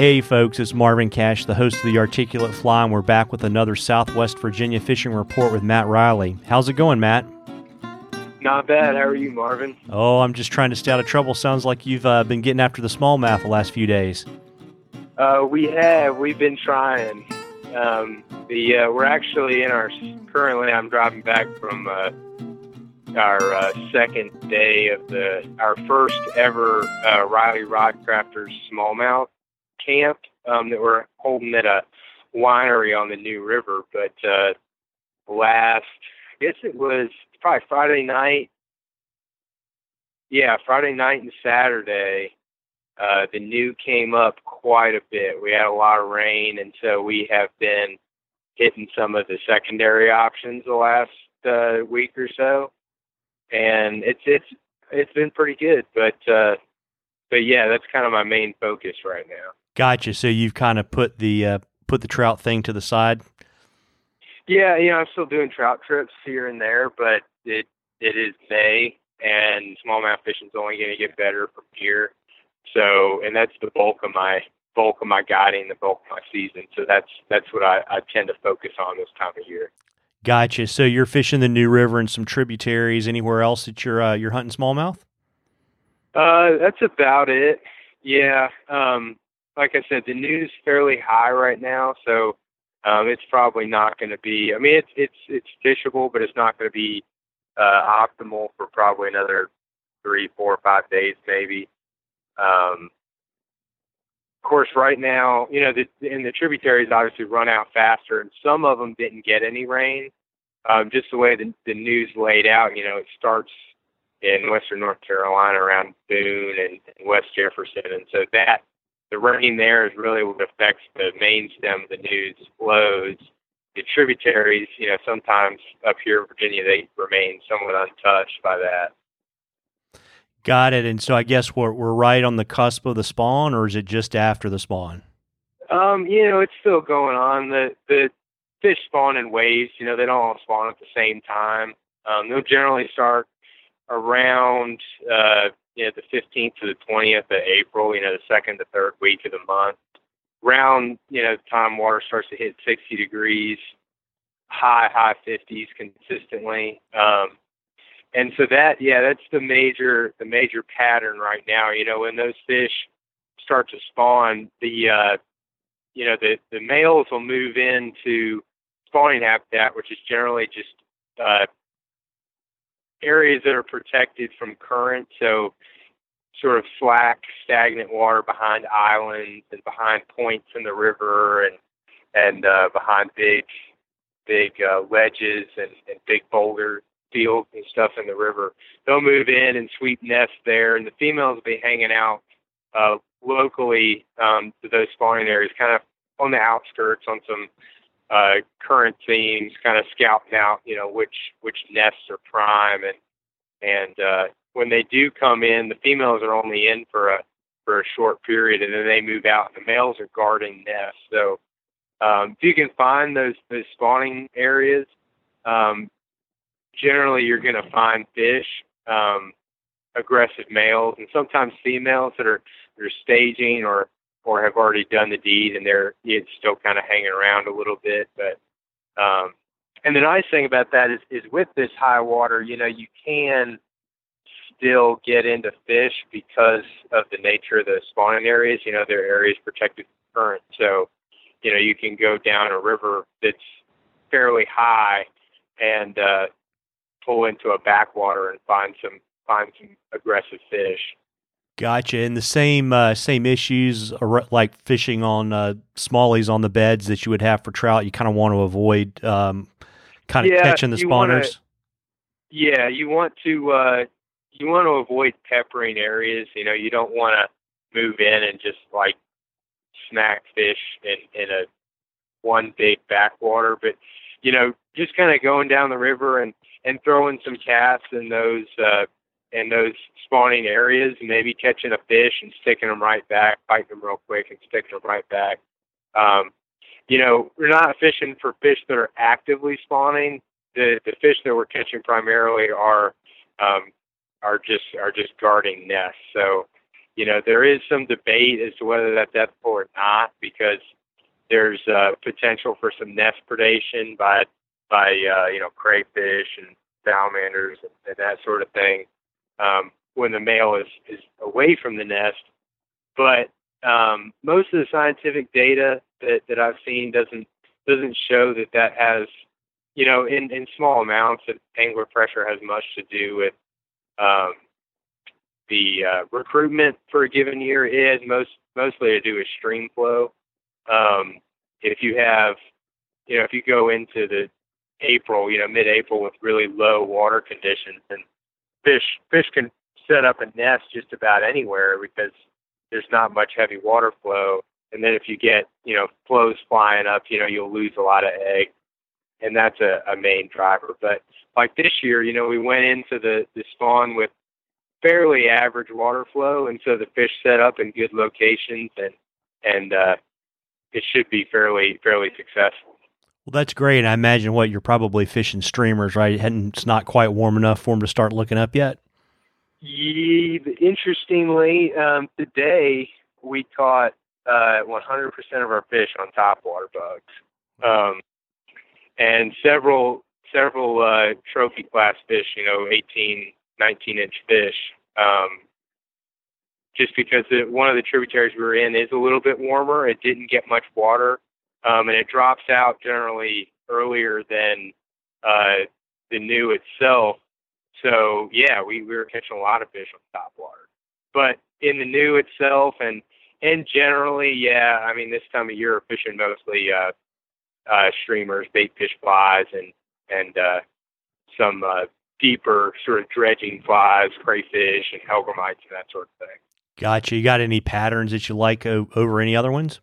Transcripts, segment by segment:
Hey, folks, it's Marvin Cash, the host of the Articulate Fly, and we're back with another Southwest Virginia fishing report with Matt Reilly. How's it going, Matt? Not bad. How are you, Marvin? Oh, I'm just trying to stay out of trouble. Sounds like you've uh, been getting after the smallmouth the last few days. Uh, we have. We've been trying. Um, the uh, we're actually in our currently. I'm driving back from uh, our uh, second day of the our first ever uh, Reilly Rod Crafters smallmouth camp um, that we're holding at a winery on the New River. But uh, last, I guess it was probably Friday night. Yeah, Friday night and Saturday, uh, the new came up quite a bit. We had a lot of rain, and so we have been hitting some of the secondary options the last uh, week or so, and it's it's it's been pretty good. But uh, but yeah, that's kind of my main focus right now. Gotcha. So you've kind of put the uh, put the trout thing to the side. Yeah, you know, I'm still doing trout trips here and there, but it it is May, and smallmouth fishing is only going to get better from here. So, and that's the bulk of my bulk of my guiding, the bulk of my season. So that's that's what I, I tend to focus on this time of year. Gotcha. So you're fishing the New River and some tributaries. Anywhere else that you're uh, you're hunting smallmouth? Uh, that's about it. Yeah. Um, like I said, the new's fairly high right now, so um, it's probably not going to be. I mean, it's it's it's fishable, but it's not going to be uh, optimal for probably another three, four, five days, maybe. Um, of course, right now, you know, the, and the tributaries obviously run out faster, and some of them didn't get any rain. Um, just the way the, the news laid out, you know, it starts in western North Carolina around Boone and, West Jefferson, and so that the rain there is really what affects the main stem of the news flows. The tributaries, you know, sometimes up here in Virginia, they remain somewhat untouched by that. Got it. And so I guess we're we're right on the cusp of the spawn, or is it just after the spawn? Um, you know, it's still going on. The the fish spawn in waves. You know, they don't all spawn at the same time. Um, they'll generally start around uh, you know the 15th to the 20th of April. You know, the second to third week of the month. Around you know time water starts to hit 60 degrees, high high 50s consistently. Um, and so that yeah that's the major the major pattern right now you know when those fish start to spawn the uh you know the the males will move into spawning habitat which is generally just uh areas that are protected from current so sort of slack stagnant water behind islands and behind points in the river and and uh behind big big uh ledges and, and big boulder fields and stuff in the river. They'll move in and sweep nests there, and the females will be hanging out uh, locally um, to those spawning areas, kind of on the outskirts on some uh, current themes, kind of scouting out, you know, which which nests are prime, and and uh, when they do come in, the females are only in for a for a short period, and then they move out, and the males are guarding nests. So um, if you can find those those spawning areas, um, generally you're going to find fish, um, aggressive males, and sometimes females that are that are staging or or have already done the deed and they're it's still kind of hanging around a little bit. But um, and the nice thing about that is is with this high water, you know, you can still get into fish because of the nature of the spawning areas. You know, they're areas protected current, so you know you can go down a river that's fairly high and uh, pull into a backwater and find some find some aggressive fish. Gotcha. And the same uh, same issues like fishing on uh, smallies on the beds that you would have for trout. You kind of want to avoid um, kind of yeah, catching the spawners. Wanna, yeah, you want to uh, you want to avoid peppering areas. You know, you don't want to move in and just like snack fish in in a one big backwater. But you know, just kind of going down the river and and throwing some casts in those uh, in those spawning areas, maybe catching a fish and sticking them right back, biting them real quick and sticking them right back. Um, you know, we're not fishing for fish that are actively spawning. The the fish that we're catching primarily are um, are just are just guarding nests. So you know, there is some debate as to whether that's ethical or not because there's uh, potential for some nest predation by by uh, you know crayfish and salamanders and, and that sort of thing um, when the male is is away from the nest. But um, most of the scientific data that, that I've seen doesn't doesn't show that that has you know in in small amounts that angler pressure has much to do with um, the uh, recruitment for a given year. Has most mostly to do with stream flow. Um, if you have, you know, if you go into the April, you know, mid-April with really low water conditions, and fish fish can set up a nest just about anywhere because there's not much heavy water flow. And then if you get, you know, flows flying up, you know, you'll lose a lot of eggs, and that's a, a main driver. But like this year, you know, we went into the the spawn with fairly average water flow, and so the fish set up in good locations, and and uh, it should be fairly fairly successful. Well, that's great. I imagine what you're probably fishing streamers, right? It's not quite warm enough for them to start looking up yet. Yeah, interestingly, um, today we caught uh, 100% of our fish on topwater bugs, um, and several several uh, trophy class fish. You know, 18, 19 inch fish. Um, just because it, one of the tributaries we were in is a little bit warmer. It didn't get much water, um, and it drops out generally earlier than uh, the new itself. So yeah, we, we were catching a lot of fish on top water. But in the new itself and and generally, yeah, I mean this time of year we're fishing mostly uh, uh, streamers, bait fish flies, and and uh, some uh, deeper sort of dredging flies, crayfish, and hellgrammites and that sort of thing. Gotcha. You got any patterns that you like o- over any other ones?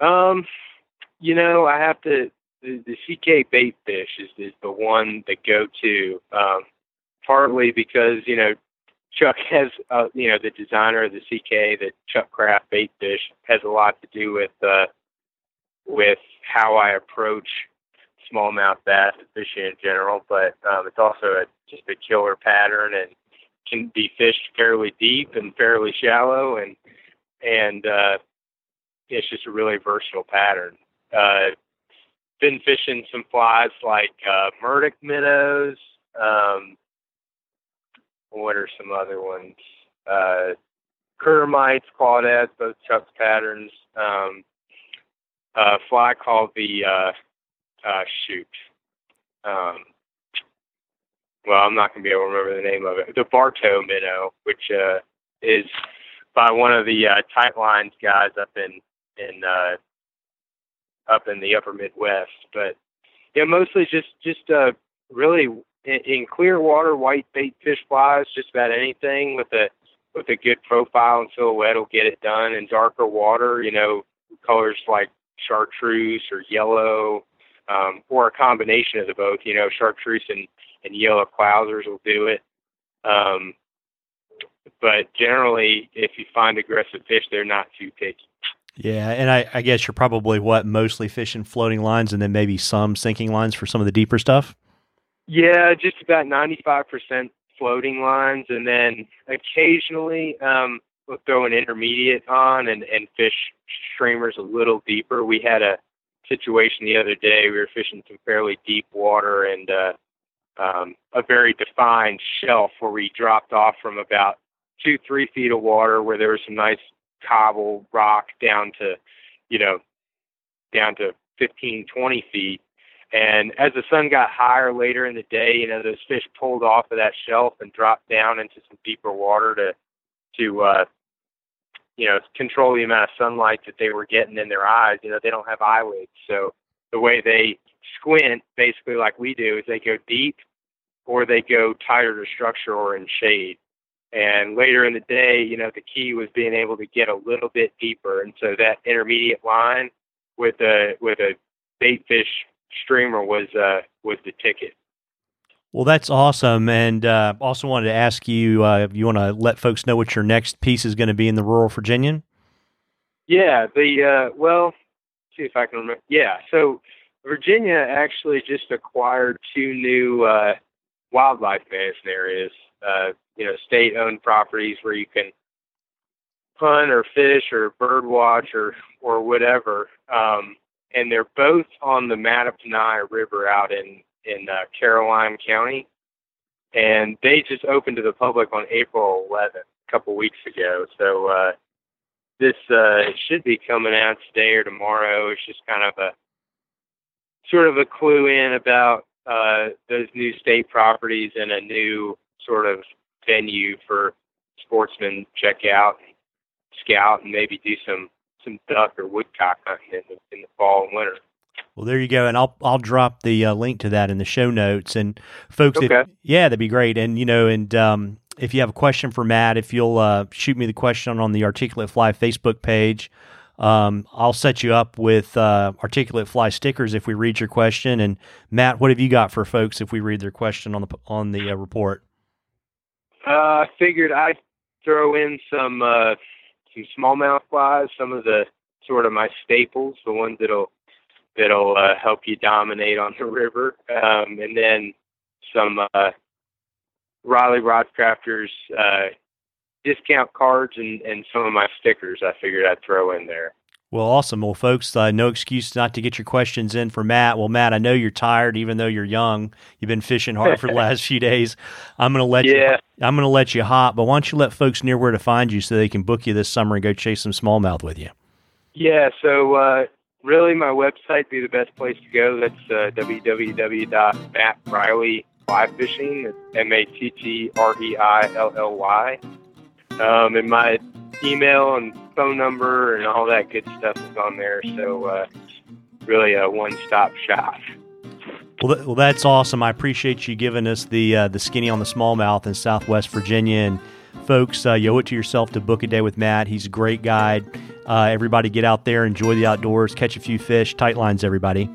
Um, you know, I have to. The, the CK bait fish is, the one that go to. Um, partly because you know Chuck has, uh, you know, the designer of the CK, the Chuck Kraft bait fish, has a lot to do with uh, with how I approach smallmouth bass fishing in general. But um, it's also a, just a killer pattern and can be fished fairly deep and fairly shallow, and and uh, it's just a really versatile pattern. Uh, been fishing some flies like uh, Murdich minnows. Um, what are some other ones? Uh, Curtomites, Claudettes, both Chuck's patterns. Um, a fly called the uh, uh, shoot. Um, well, I'm not going to be able to remember the name of it. The Bartow minnow, which uh, is by one of the uh, tight lines guys up in in uh, up in the upper Midwest. But yeah, mostly just just uh, really in, in clear water, white bait fish flies, just about anything with a with a good profile and silhouette will get it done. In darker water, you know, colors like chartreuse or yellow, um, or a combination of the both. You know, chartreuse and, and yellow clousers will do it. Um, but generally, if you find aggressive fish, they're not too picky. Yeah, and I, I guess you're probably what mostly fishing floating lines, and then maybe some sinking lines for some of the deeper stuff. Yeah, just about 95% floating lines, and then occasionally um, we'll throw an intermediate on and, and fish streamers a little deeper. We had a situation the other day. We were fishing some fairly deep water and uh, um, a very defined shelf where we dropped off from about two, three feet of water where there was some nice cobble rock down to, you know, down to 15, 20 feet. And as the sun got higher later in the day, you know, those fish pulled off of that shelf and dropped down into some deeper water to, to, uh, you know, control the amount of sunlight that they were getting in their eyes. You know, they don't have eyelids. So the way they squint, basically like we do, is they go deep or they go tighter to structure or in shade. And later in the day, you know, the key was being able to get a little bit deeper. And so that intermediate line with a, with a bait fish streamer was uh, was the ticket. Well, that's awesome, and uh, also wanted to ask you uh, if you want to let folks know what your next piece is going to be in the rural Virginian. Yeah, the uh, well, see if I can remember. Yeah, so Virginia actually just acquired two new uh, wildlife management areas. Uh, you know, state-owned properties where you can hunt or fish or bird watch or or whatever. Um, and they're both on the Mattaponi River out in in uh, Caroline County, and they just opened to the public on April 11th, a couple weeks ago. So uh, this uh, should be coming out today or tomorrow. It's just kind of a sort of a clue in about uh, those new state properties and a new sort of venue for sportsmen to check out, and scout, and maybe do some some duck or woodcock hunting in the, in the fall and winter. Well, there you go, and I'll I'll drop the uh, link to that in the show notes. And folks, okay. if, yeah, that'd be great. And you know, and um, if you have a question for Matt, if you'll uh, shoot me the question on the Articulate Fly Facebook page, um, I'll set you up with uh, Articulate Fly stickers if we read your question. And Matt, what have you got for folks if we read their question on the on the uh, Uh, I figured I'd throw in some uh, some smallmouth flies, some of the sort of my staples, the ones that'll that'll uh, help you dominate on the river, um, and then some uh, Reilly Rodcrafters uh, discount cards and, and some of my stickers. I figured I'd throw in there. Well, awesome. Well, folks, uh, no excuse not to get your questions in for Matt. Well, Matt, I know you're tired, even though you're young. You've been fishing hard for the last few days. I'm going to let yeah. you. I'm going to let you hop, but why don't you let folks near where to find you so they can book you this summer and go chase some smallmouth with you? Yeah. So, uh, really, my website be the best place to go. That's uh, www.mattreilly.flyfishing. It's M A T T R E I L L Y. Um, and my email and phone number and all that good stuff is on there. So uh, really a one-stop shop. Well, th- well, that's awesome. I appreciate you giving us the uh, the skinny on the smallmouth in Southwest Virginia. And folks, uh, you owe it to yourself to book a day with Matt. He's a great guide. Uh, everybody, get out there, enjoy the outdoors, catch a few fish. Tight lines, everybody.